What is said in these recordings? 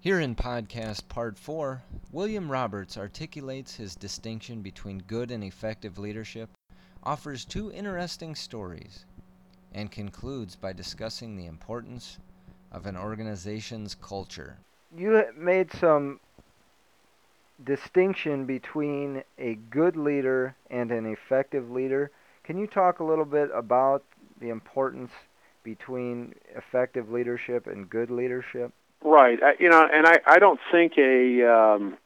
Here in podcast part four, William Roberts articulates his distinction between good and effective leadership, offers two interesting stories, and concludes by discussing the importance of an organization's culture. You made some distinction between a good leader and an effective leader. Can you talk a little bit about the importance between effective leadership and good leadership? Right. I, you know, and I, I don't think a, um,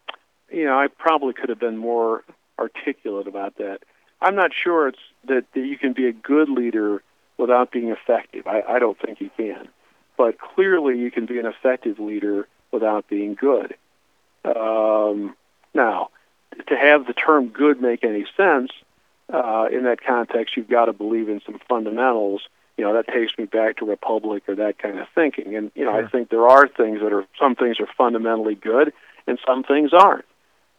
you know, I probably could have been more articulate about that. I'm not sure it's that, that you can be a good leader without being effective. I, I don't think you can. But clearly, you can be an effective leader without being good. Um, now, to have the term good make any sense uh, in that context, you've got to believe in some fundamentals you know that takes me back to republic or that kind of thinking. And you know sure. i think there are things that are some things are fundamentally good and some things aren't.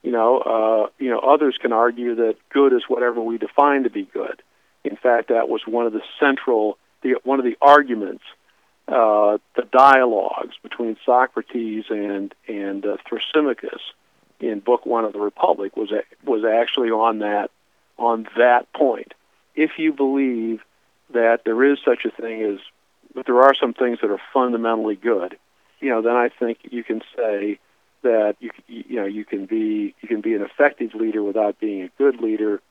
You know uh you know others can argue that good is whatever we define to be good. In fact that was one of the central the one of the arguments uh the dialogues between socrates and and uh, thrasymachus in book 1 of the republic was was actually on that on that point. If you believe that there is such a thing as, but there are some things that are fundamentally good, you know, then I think you can say that you you know you can be you can be an effective leader without being a good leader,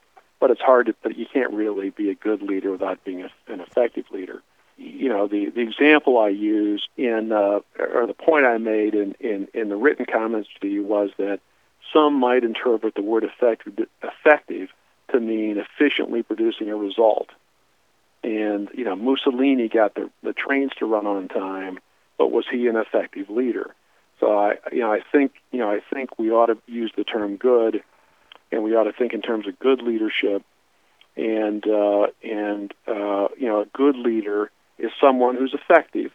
but it's hard to but you can't really be a good leader without being a, an effective leader. You know the the example I used in uh, or the point I made in, in in the written comments to you was that some might interpret the word effective effective to mean efficiently producing a result and you know Mussolini got the the trains to run on time, but was he an effective leader? So I you know I think you know I think we ought to use the term good, and we ought to think in terms of good leadership, and uh, and uh, you know a good leader is someone who's effective,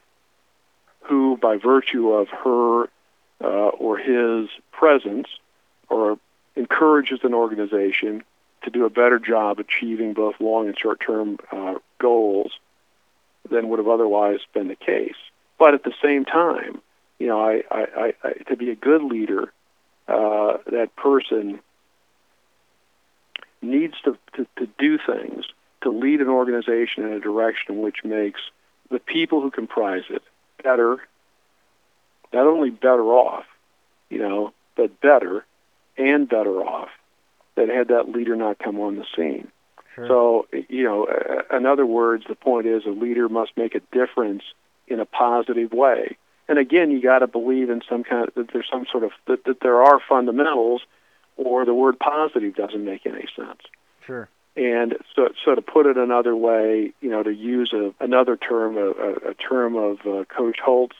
who by virtue of her uh, or his presence or encourages an organization to do a better job achieving both long and short term uh, goals than would have otherwise been the case. But at the same time, you know, I, I, I, to be a good leader, uh, that person needs to, to, to do things to lead an organization in a direction which makes the people who comprise it better, not only better off, you know, but better and better off that had that leader not come on the scene. Sure. So, you know, in other words, the point is a leader must make a difference in a positive way. And again, you got to believe in some kind of that there's some sort of that, that there are fundamentals, or the word positive doesn't make any sense. Sure. And so, so to put it another way, you know, to use a, another term, a, a term of uh, Coach Holtz,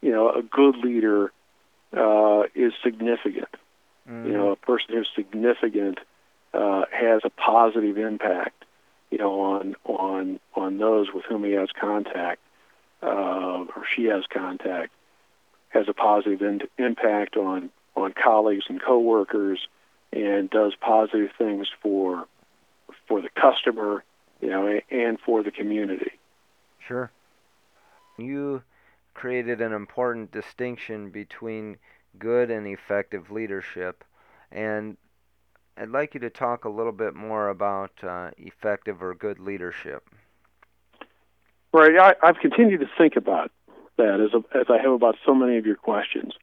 you know, a good leader uh, is significant. Mm-hmm. You know, a person who's significant uh, has a positive impact, you know, on on on those with whom he has contact uh, or she has contact, has a positive in- impact on on colleagues and coworkers, and does positive things for for the customer, you know, and for the community. Sure. You created an important distinction between good and effective leadership, and I'd like you to talk a little bit more about uh, effective or good leadership. Right. I, I've continued to think about that as, a, as I have about so many of your questions.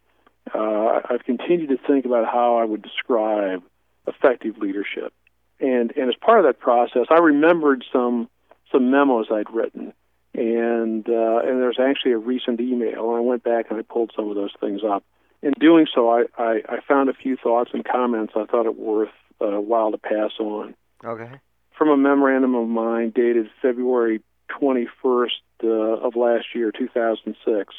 Uh, I've continued to think about how I would describe effective leadership. And, and as part of that process, I remembered some, some memos I'd written. And, uh, and there's actually a recent email, and I went back and I pulled some of those things up. In doing so, I, I, I found a few thoughts and comments I thought it worth uh, while to pass on. Okay. From a memorandum of mine dated February 21st uh, of last year, 2006.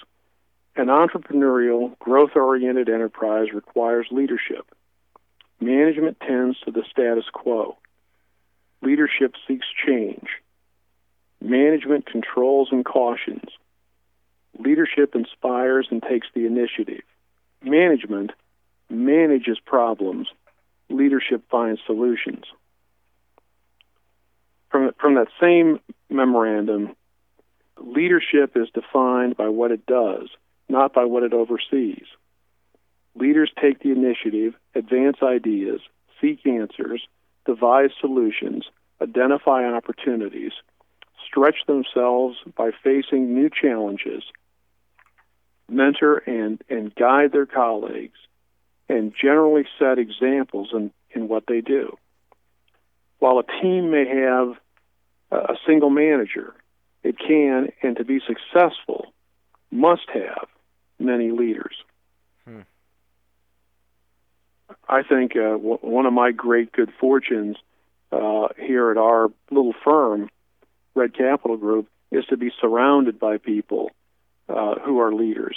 An entrepreneurial, growth oriented enterprise requires leadership. Management tends to the status quo. Leadership seeks change. Management controls and cautions. Leadership inspires and takes the initiative. Management manages problems leadership finds solutions. From, from that same memorandum, leadership is defined by what it does, not by what it oversees. Leaders take the initiative, advance ideas, seek answers, devise solutions, identify opportunities, stretch themselves by facing new challenges, mentor and, and guide their colleagues, and generally set examples in, in what they do. While a team may have a single manager, it can, and to be successful, must have many leaders. Hmm. I think uh, w- one of my great good fortunes uh, here at our little firm, Red Capital Group, is to be surrounded by people uh, who are leaders.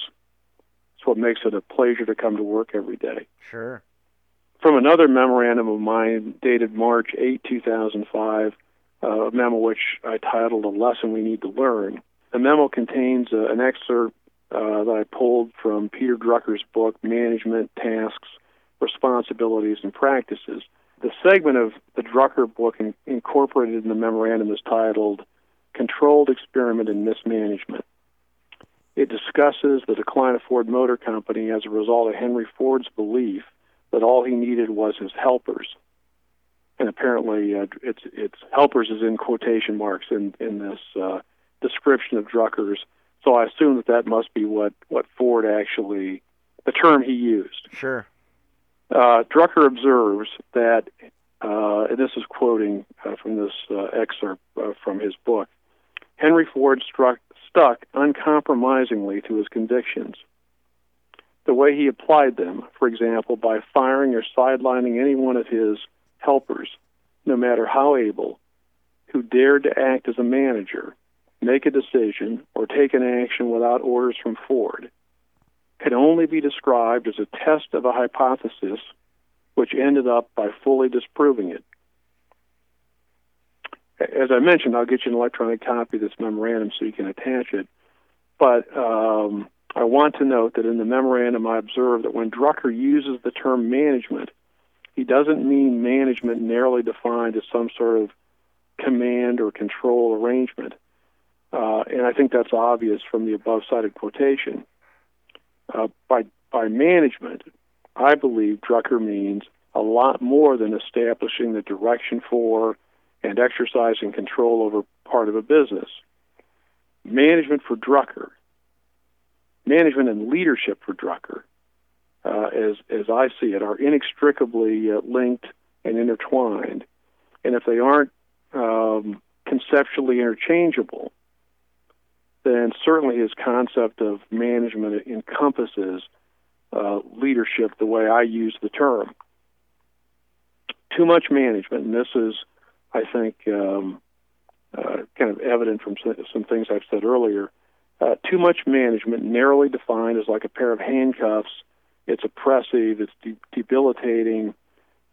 It's what makes it a pleasure to come to work every day. Sure. From another memorandum of mine dated March 8, 2005, uh, a memo which I titled A Lesson We Need to Learn. The memo contains uh, an excerpt uh, that I pulled from Peter Drucker's book, Management, Tasks, Responsibilities, and Practices. The segment of the Drucker book in, incorporated in the memorandum is titled Controlled Experiment in Mismanagement. It discusses the decline of Ford Motor Company as a result of Henry Ford's belief that all he needed was his helpers. And apparently, uh, it's it's helpers is in quotation marks in in this uh, description of Drucker's. So I assume that that must be what what Ford actually the term he used. Sure. Uh, Drucker observes that, uh, and this is quoting uh, from this uh, excerpt uh, from his book. Henry Ford struck stuck uncompromisingly to his convictions. The way he applied them, for example, by firing or sidelining any one of his helpers, no matter how able, who dared to act as a manager, make a decision, or take an action without orders from Ford, can only be described as a test of a hypothesis which ended up by fully disproving it as I mentioned, I'll get you an electronic copy of this memorandum so you can attach it. But um, I want to note that in the memorandum, I observed that when Drucker uses the term management, he doesn't mean management narrowly defined as some sort of command or control arrangement. Uh, and I think that's obvious from the above cited quotation. Uh, by, by management, I believe Drucker means a lot more than establishing the direction for and exercising control over part of a business. Management for Drucker, management and leadership for Drucker, uh, as as I see it, are inextricably uh, linked and intertwined. And if they aren't um, conceptually interchangeable, then certainly his concept of management encompasses uh, leadership the way I use the term. Too much management, and this is I think, um, uh, kind of evident from some things I've said earlier. Uh, too much management, narrowly defined as like a pair of handcuffs. It's oppressive. It's de- debilitating,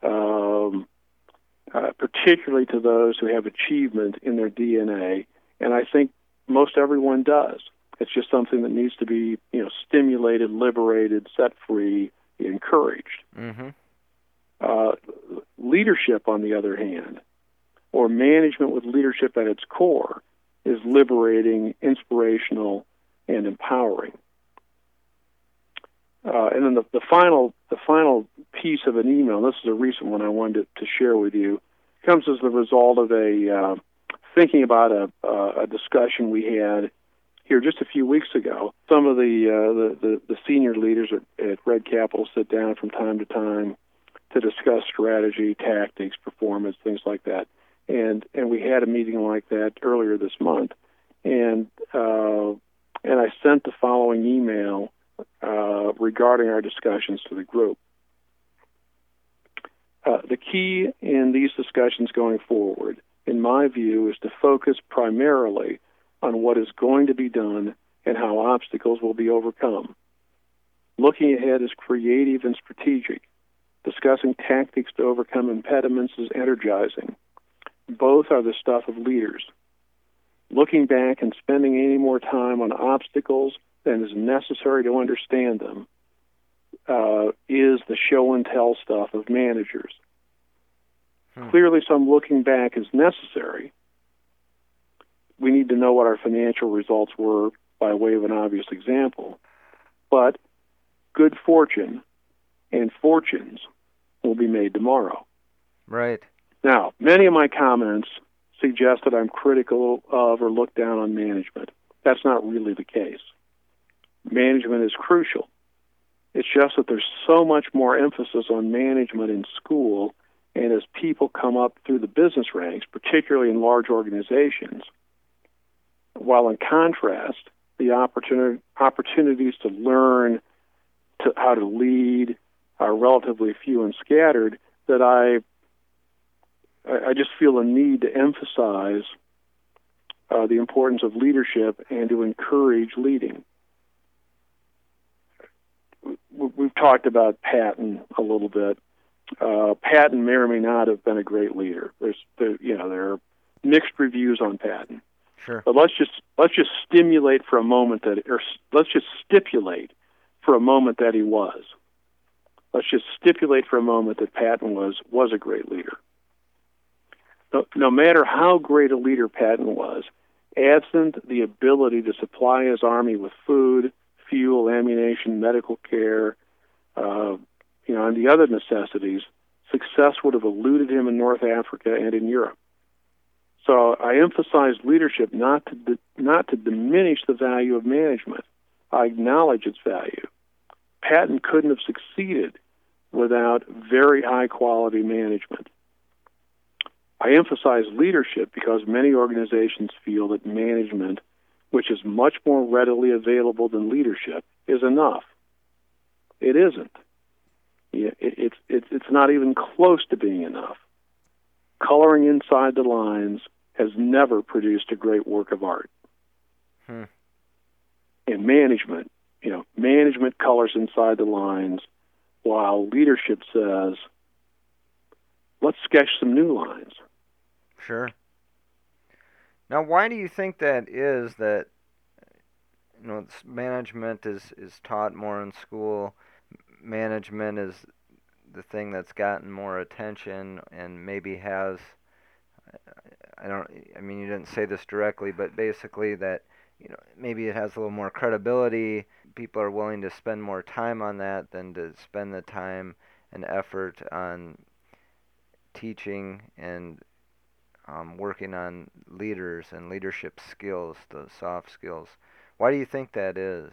um, uh, particularly to those who have achievement in their DNA. And I think most everyone does. It's just something that needs to be, you know, stimulated, liberated, set free, encouraged. Mm-hmm. Uh, leadership, on the other hand, or management with leadership at its core is liberating, inspirational, and empowering. Uh, and then the, the final the final piece of an email. This is a recent one I wanted to, to share with you. Comes as the result of a uh, thinking about a, uh, a discussion we had here just a few weeks ago. Some of the uh, the, the, the senior leaders at, at Red Capital sit down from time to time to discuss strategy, tactics, performance, things like that and and we had a meeting like that earlier this month, and uh, and I sent the following email uh, regarding our discussions to the group. Uh, the key in these discussions going forward, in my view, is to focus primarily on what is going to be done and how obstacles will be overcome. Looking ahead is creative and strategic. Discussing tactics to overcome impediments is energizing both are the stuff of leaders. Looking back and spending any more time on obstacles than is necessary to understand them uh, is the show and tell stuff of managers. Hmm. Clearly, some looking back is necessary. We need to know what our financial results were by way of an obvious example. But good fortune and fortunes will be made tomorrow. Right. Now, many of my comments suggest that I'm critical of or look down on management. That's not really the case. Management is crucial. It's just that there's so much more emphasis on management in school, and as people come up through the business ranks, particularly in large organizations, while in contrast, the opportunities to learn to how to lead are relatively few and scattered, that I I just feel a need to emphasize uh, the importance of leadership and to encourage leading. We've talked about Patton a little bit. Uh, Patton may or may not have been a great leader. There's, there, you know, there are mixed reviews on Patton. Sure. But let's just let's just stimulate for a moment that, or let's just stipulate for a moment that he was. Let's just stipulate for a moment that Patton was was a great leader. No, no matter how great a leader Patton was, absent the ability to supply his army with food, fuel, ammunition, medical care, uh, you know, and the other necessities, success would have eluded him in North Africa and in Europe. So I emphasize leadership not to di- not to diminish the value of management. I acknowledge its value. Patton couldn't have succeeded without very high quality management. I emphasize leadership because many organizations feel that management, which is much more readily available than leadership, is enough. It isn't. It's it's it's not even close to being enough. Coloring inside the lines has never produced a great work of art. Hmm. In management, you know, management colors inside the lines, while leadership says, "Let's sketch some new lines." Sure. Now, why do you think that is that you know management is is taught more in school? Management is the thing that's gotten more attention and maybe has I don't I mean you didn't say this directly, but basically that you know maybe it has a little more credibility. People are willing to spend more time on that than to spend the time and effort on teaching and um, working on leaders and leadership skills, the soft skills. Why do you think that is?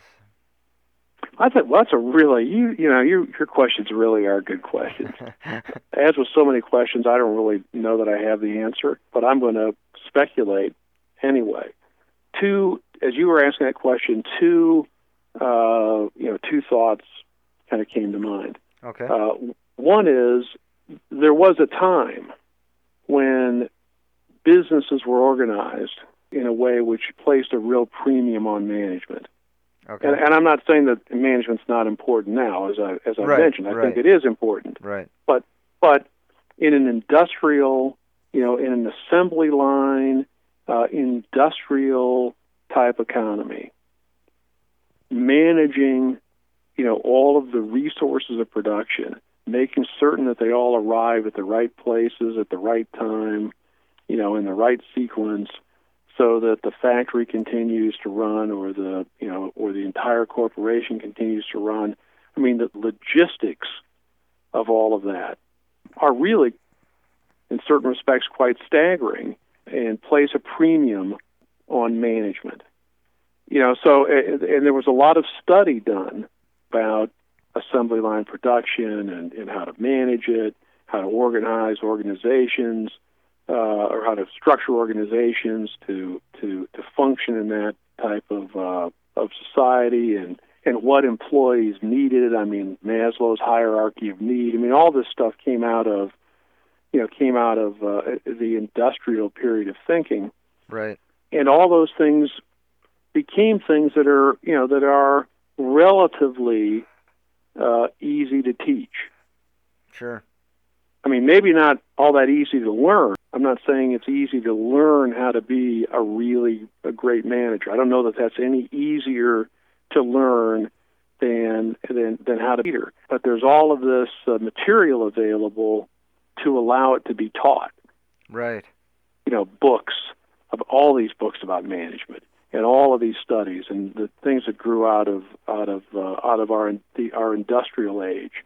I think well, that's a really you you know your your questions really are good questions. As with so many questions, I don't really know that I have the answer, but I'm going to speculate anyway. Two, as you were asking that question, two uh, you know two thoughts kind of came to mind. Okay. Uh, one is there was a time when businesses were organized in a way which placed a real premium on management. Okay. And, and I'm not saying that management's not important now, as I as I Right, mentioned. I right. think it is important, right. but but in an industrial, you know, in an assembly line, uh, industrial type economy, managing, you know, all of the resources of production, making certain that they all arrive at the right places at the right time, you know, in the right sequence, so that the factory continues to run, or the you know, or the entire corporation continues to run. I mean, the logistics of all of that are really, in certain respects, quite staggering, and place a premium on management. You know, so and there was a lot of study done about assembly line production and, and how to manage it, how to organize organizations, uh, or how to structure organizations to to to function in that type of uh, of society and and what employees needed. I mean, Maslow's hierarchy of need. I mean, all this stuff came out of you know came out of uh, the industrial period of thinking, Right. and all those things became things that are you know that are relatively uh, easy to teach. Sure. I mean, maybe not all that easy to learn. I'm not saying it's easy to learn how to be a really a great manager. I don't know that that's any easier to learn than than than how to be a leader. But there's all of this uh, material available to allow it to be taught. Right. You know, books of all these books about management and all of these studies and the things that grew out of out of uh, out of our the, our industrial age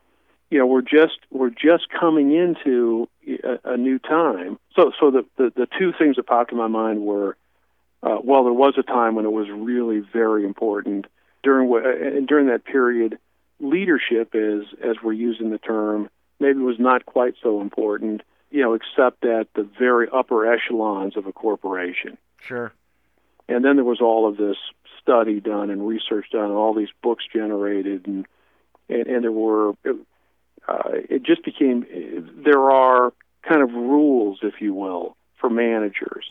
you know we're just we're just coming into a, a new time. So so the, the the two things that popped in my mind were, uh, well, there was a time when it was really very important during what and during that period, leadership is as we're using the term maybe was not quite so important, you know, except at the very upper echelons of a corporation. Sure. And then there was all of this study done and research done, and all these books generated, and and, and there were. Uh, it just became there are kind of rules, if you will, for managers.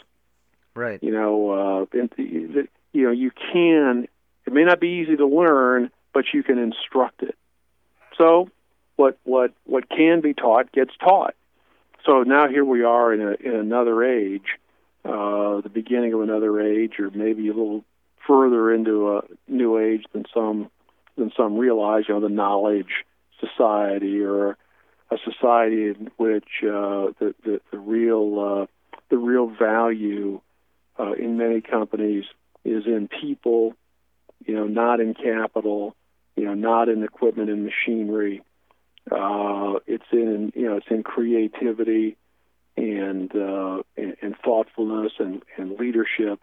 Right. You know, uh, you know, you can. It may not be easy to learn, but you can instruct it. So, what what what can be taught gets taught. So now here we are in a in another age, uh, the beginning of another age, or maybe a little further into a new age than some than some realize. You know, the knowledge society or a society in which uh, the, the the real uh, the real value uh, in many companies is in people, you know, not in capital, you know, not in equipment and machinery. Uh, it's in you know it's in creativity and uh, and, and thoughtfulness and, and leadership.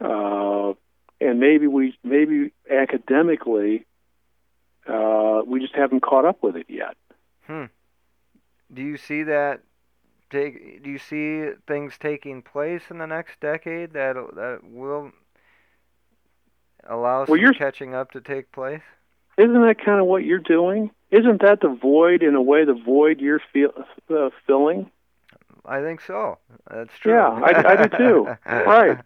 Uh, and maybe we maybe academically uh, we just haven't caught up with it yet. Hmm. Do you see that? Take, do you see things taking place in the next decade that that will allow well, some catching up to take place? Isn't that kind of what you're doing? Isn't that the void in a way? The void you're feel, uh, filling. I think so. That's true. Yeah, I, I do too. right.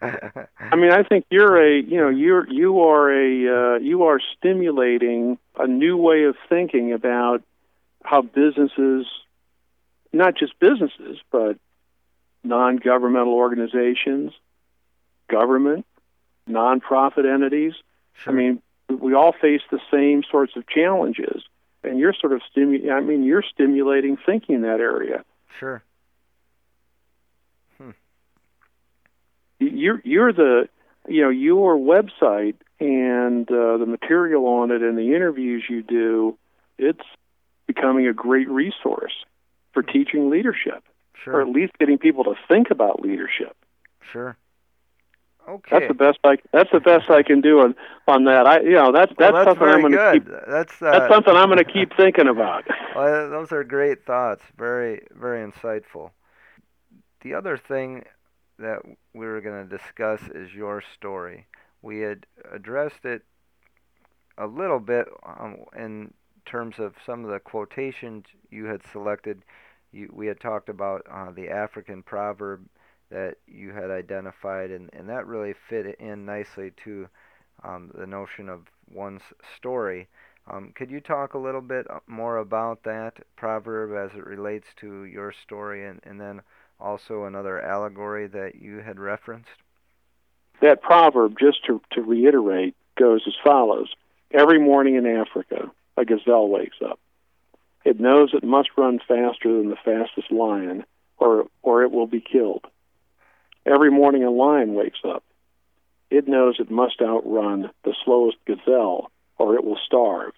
I mean, I think you're a you know you're you are a uh, you are stimulating a new way of thinking about how businesses, not just businesses, but non-governmental organizations, government, nonprofit entities. Sure. I mean, we all face the same sorts of challenges, and you're sort of stimu- I mean, you're stimulating thinking in that area. Sure. You're you're the you know your website and uh, the material on it and the interviews you do it's becoming a great resource for teaching leadership sure. or at least getting people to think about leadership. Sure. Okay. That's the best i that's the best i can do on on that. I you know that's that's, well, that's something i'm going to keep that's uh, that's something i'm going to keep thinking about. Well, those are great thoughts. Very very insightful. The other thing that we were going to discuss is your story. We had addressed it a little bit um, in terms of some of the quotations you had selected. You, we had talked about uh, the African proverb that you had identified, and, and that really fit in nicely to um, the notion of one's story. Um, could you talk a little bit uh, more about that proverb as it relates to your story, and, and then also another allegory that you had referenced? That proverb, just to, to reiterate, goes as follows Every morning in Africa, a gazelle wakes up. It knows it must run faster than the fastest lion, or, or it will be killed. Every morning, a lion wakes up. It knows it must outrun the slowest gazelle, or it will starve.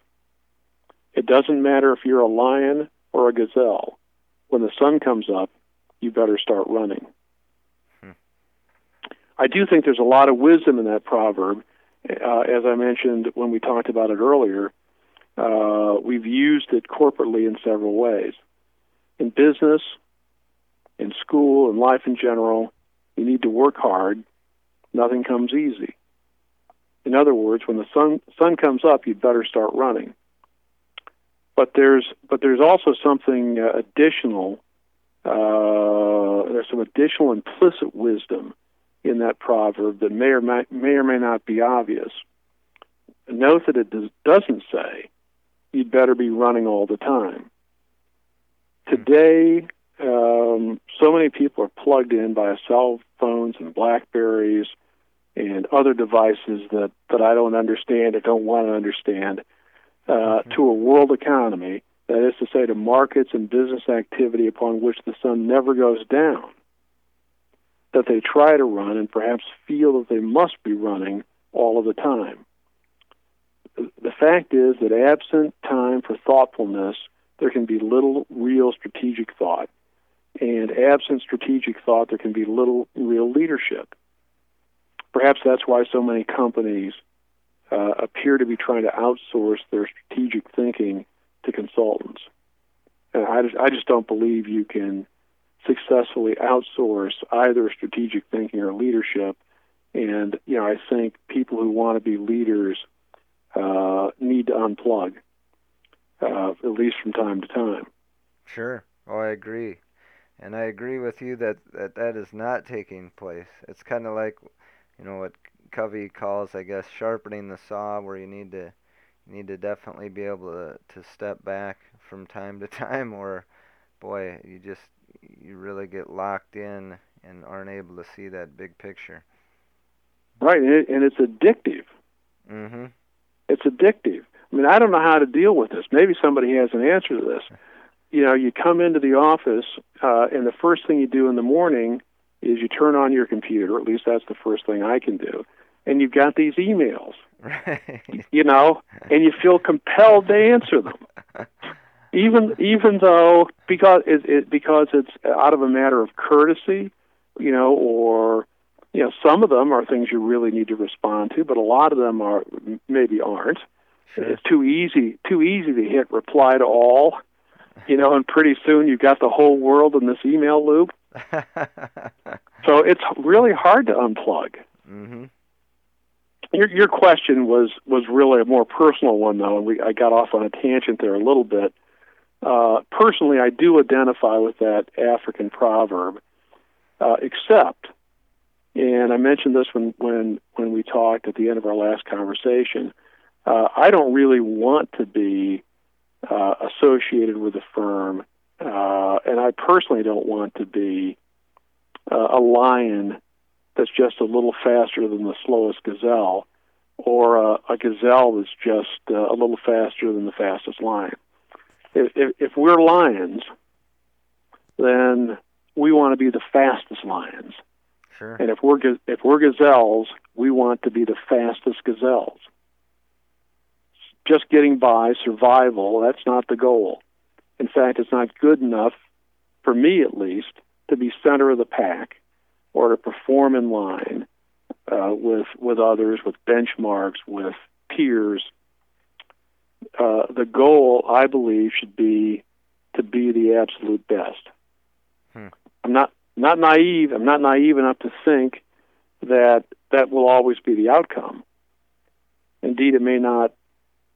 It doesn't matter if you're a lion or a gazelle. When the sun comes up, you better start running. Hmm. I do think there's a lot of wisdom in that proverb. Uh, as I mentioned when we talked about it earlier, uh, we've used it corporately in several ways. In business, in school, in life in general, you need to work hard. Nothing comes easy. In other words, when the sun sun comes up, you'd better start running. But there's but there's also something uh, additional uh, there's some additional implicit wisdom in that proverb that may or may, may or may not be obvious. Note that it does, doesn't say you'd better be running all the time. Today, um, so many people are plugged in by cell phones and Blackberries and other devices that, that I don't understand or don't want to understand uh, mm-hmm. to a world economy that is to say, to markets and business activity upon which the sun never goes down, that they try to run and perhaps feel that they must be running all of the time. The fact is that absent time for thoughtfulness, there can be little real strategic thought. And absent strategic thought, there can be little real leadership. Perhaps that's why so many companies uh, appear to be trying to outsource their strategic thinking to consultants. And I just, I just don't believe you can successfully outsource either strategic thinking or leadership. And you know, I think people who want to be leaders uh, need to unplug, uh, at least from time to time. Sure. Oh, I agree, and I agree with you that that, that is not taking place. It's kind of like, you know, what Covey calls, I guess, sharpening the saw, where you need to need to definitely be able to to step back from time to time, or boy, you just you really get locked in and aren't able to see that big picture. Right, and, it, and it's addictive. Mm-hmm. It's addictive. I mean, I don't know how to deal with this. Maybe somebody has an answer to this. You know, you come into the office, uh, and the first thing you do in the morning is you turn on your computer. At least that's the first thing I can do. And you've got these emails. Right. You know, and you feel compelled to answer them. even even though because it, it because it's out of a matter of courtesy, you know, or you know, some of them are things you really need to respond to, but a lot of them are maybe aren't. Sure. It's too easy too easy to hit reply to all, you know, and pretty soon you've got the whole world in this email loop. so it's really hard to unplug. mhm. Your your question was was really a more personal one though, and we I got off on a tangent there a little bit. Uh, personally, I do identify with that African proverb, uh, except, and I mentioned this when when when we talked at the end of our last conversation. Uh, I don't really want to be uh, associated with a firm, uh, and I personally don't want to be uh, a lion that's just a little faster than the slowest gazelle, or a, a gazelle that's just uh, a little faster than the fastest lion. If, if, if we're lions, then we want to be the fastest lions, Sure. and if we're if we're gazelles, we want to be the fastest gazelles. Just getting by, survival—that's not the goal. In fact, it's not good enough, for me at least, to be center of the pack or to perform in line uh, with with others, with benchmarks, with peers. Uh, the goal, I believe, should be to be the absolute best. Hmm. I'm not not naive. I'm not naive enough to think that that will always be the outcome. Indeed, it may not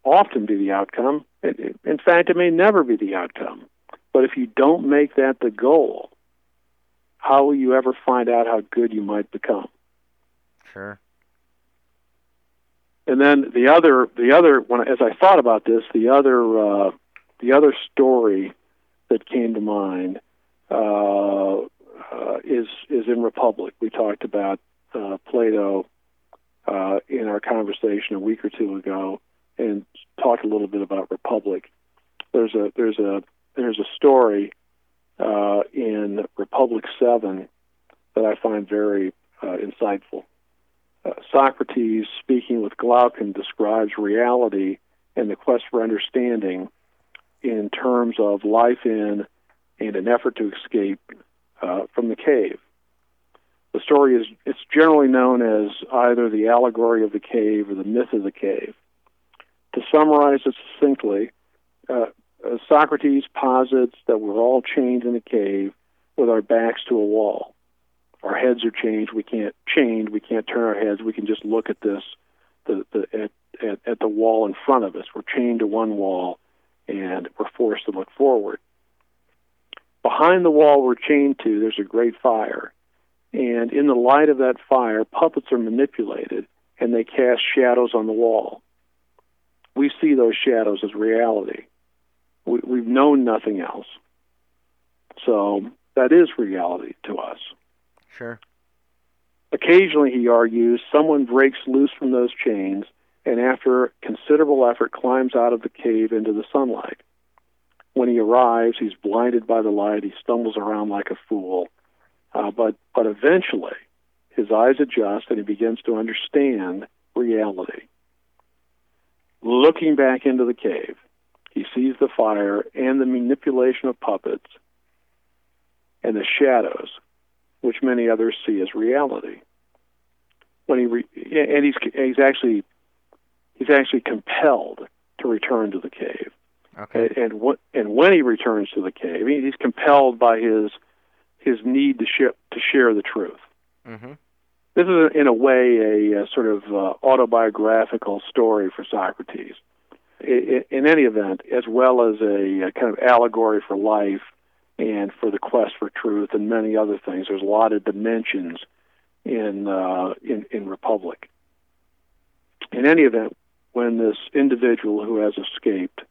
often be the outcome. It, it, in fact, it may never be the outcome. But if you don't make that the goal, how will you ever find out how good you might become? Sure. And then the other, the other, when as I thought about this, the other, uh, the other story that came to mind uh, uh, is is in Republic. We talked about uh, Plato uh, in our conversation a week or two ago, and talked a little bit about Republic. There's a there's a there's a story uh, in Republic Seven that I find very uh, insightful. Uh, Socrates, speaking with Glaucon, describes reality and the quest for understanding in terms of life in and an effort to escape uh, from the cave. The story is it's generally known as either the allegory of the cave or the myth of the cave. To summarize it succinctly, uh, uh, Socrates posits that we're all chained in a cave with our backs to a wall. Our heads are chained. We can't chained. We can't turn our heads. We can just look at this, the, the at, at at the wall in front of us. We're chained to one wall, and we're forced to look forward. Behind the wall we're chained to, there's a great fire, and in the light of that fire, puppets are manipulated, and they cast shadows on the wall. We see those shadows as reality. We, we've known nothing else. So that is reality to us. Sure. Occasionally, he argues, someone breaks loose from those chains and, after considerable effort, climbs out of the cave into the sunlight. When he arrives, he's blinded by the light. He stumbles around like a fool. Uh, but, but eventually, his eyes adjust and he begins to understand reality. Looking back into the cave, He sees the fire and the manipulation of puppets and the shadows, which many others see as reality. When he re- and he's he's actually he's actually compelled to return to the cave. Okay. And and, what, and when he returns to the cave, he's compelled by his his need to share to share the truth. Mm-hmm. This is, in a way, a, a sort of uh, autobiographical story for Socrates. In any event, as well as a, a kind of allegory for life and for the quest for truth and many other things. There's a lot of dimensions in uh, in, in Republic. In any event, when this individual who has escaped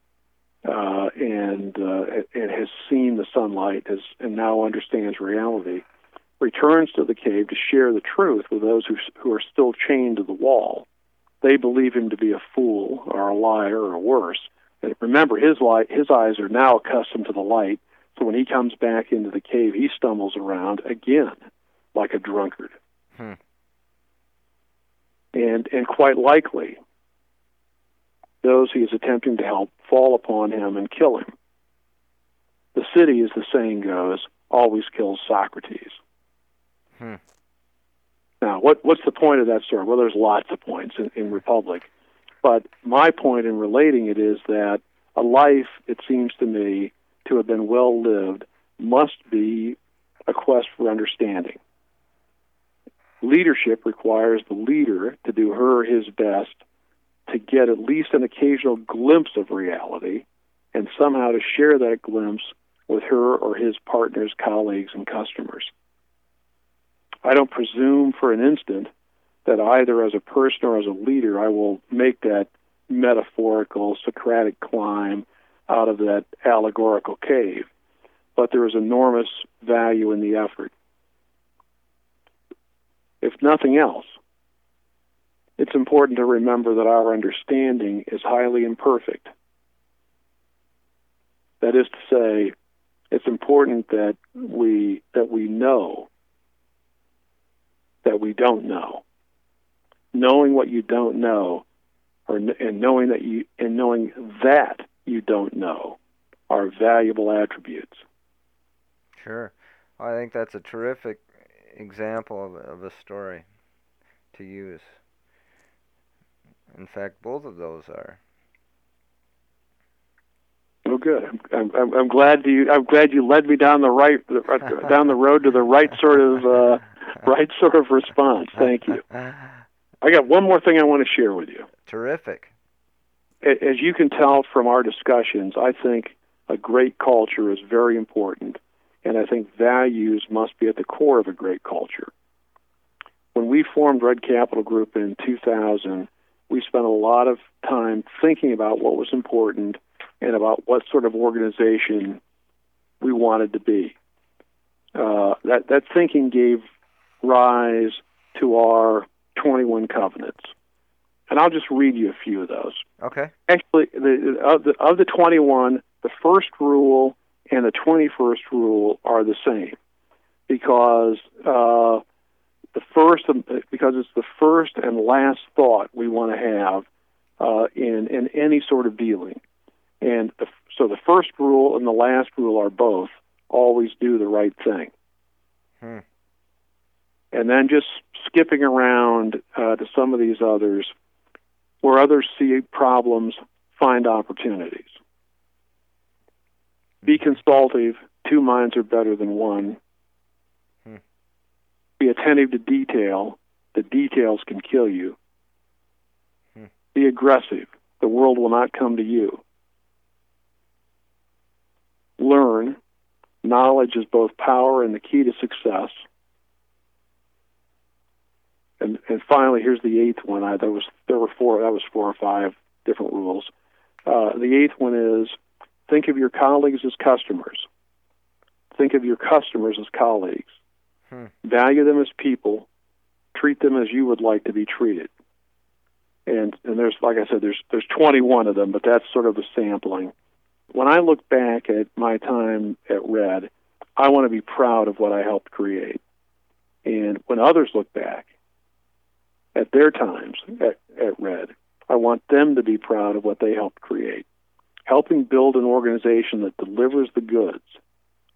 uh, and uh, and has seen the sunlight has, and now understands reality, returns to the cave to share the truth with those who who are still chained to the wall. They believe him to be a fool or a liar or worse. And remember, his light, his eyes are now accustomed to the light. So when he comes back into the cave, he stumbles around again like a drunkard. Hmm. And and quite likely, those he is attempting to help fall upon him and kill him. The city, as the saying goes, always kills Socrates. Hmm. Now, what what's the point of that story? Well, there's lots of points in, in Republic, but my point in relating it is that a life, it seems to me, to have been well lived, must be a quest for understanding. Leadership requires the leader to do her or his best to get at least an occasional glimpse of reality and somehow to share that glimpse with her or his partners, colleagues, and customers. I don't presume for an instant that either as a person or as a leader I will make that metaphorical Socratic climb out of that allegorical cave, but there is enormous value in the effort. If nothing else, it's important to remember that our understanding is highly imperfect. That is to say, it's important that we that we know that we don't know. Knowing what you don't know, or and knowing that you and knowing that you don't know, are valuable attributes. Sure, I think that's a terrific example of, of a story to use. In fact, both of those are. Oh, good. I'm, I'm, I'm glad you. I'm glad you led me down the right down the road to the right sort of uh, right sort of response. Thank you. I got one more thing I want to share with you. Terrific. As you can tell from our discussions, I think a great culture is very important, and I think values must be at the core of a great culture. When we formed Red Capital Group in 2000, we spent a lot of time thinking about what was important and about what sort of organization we wanted to be. Uh, that that thinking gave rise to our 21 covenants, and I'll just read you a few of those. Okay. Actually, the, of the of the 21, the first rule and the 21st rule are the same because uh, the first because it's the first and last thought we want to have uh, in in any sort of dealing. And the, so the first rule and the last rule are both always do the right thing. Hmm. And then just skipping around uh, to some of these others, where others see problems, find opportunities. Be consultative. Two minds are better than one. Hmm. Be attentive to detail. The details can kill you. Hmm. Be aggressive. The world will not come to you learn. Knowledge is both power and the key to success. And and finally, here's the eighth one. I there was there were four. That was four or five different rules. Uh, the eighth one is think of your colleagues as customers. Think of your customers as colleagues. Hmm. Value them as people. Treat them as you would like to be treated. And and there's like I said, there's there's 21 of them, but that's sort of a sampling when I look back at my time at Red, I want to be proud of what I helped create. And when others look back at their times at, at Red, I want them to be proud of what they helped create. helping build an organization that delivers the goods,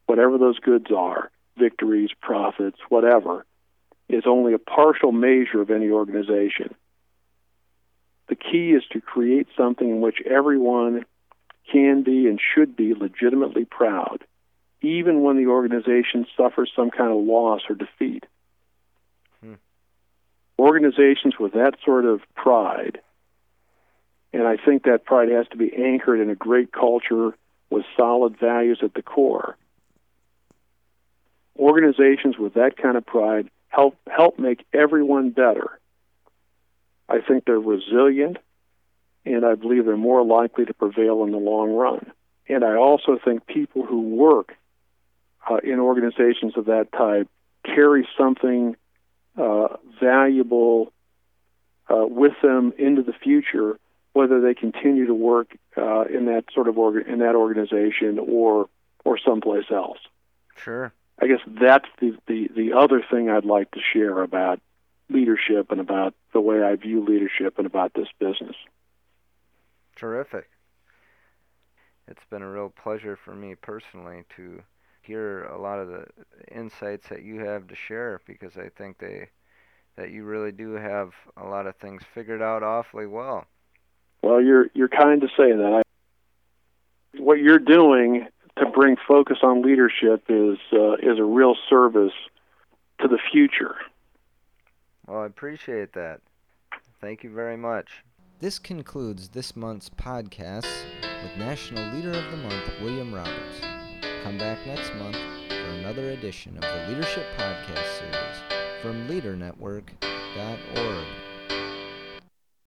whatever those goods are, victories, profits, whatever, is only a partial measure of any organization. The key is to create something in which everyone can be and should be legitimately proud, even when the organization suffers some kind of loss or defeat. Organizations with that sort of pride, and I think that pride has to be anchored in a great culture with solid values at the core. Organizations with that kind of pride help help make everyone better. I think they're resilient and I believe they're more likely to prevail in the long run. And I also think people who work uh, in organizations of that type carry something uh, valuable uh, with them into the future, whether they continue to work uh, in that sort of orga- in that organization or or someplace else. Sure. I guess that's the, the the other thing I'd like to share about leadership and about the way I view leadership and about this business. Terrific. It's been a real pleasure for me personally to hear a lot of the insights that you have to share because I think they that you really do have a lot of things figured out awfully well. Well, you're you're kind to say that. I, what you're doing to bring focus on leadership is uh, is a real service to the future. Well, I appreciate that. Thank you very much. This concludes this month's podcast with National Leader of the Month, William Roberts. Come back next month for another edition of the Leadership Podcast Series from LeaderNetwork.org.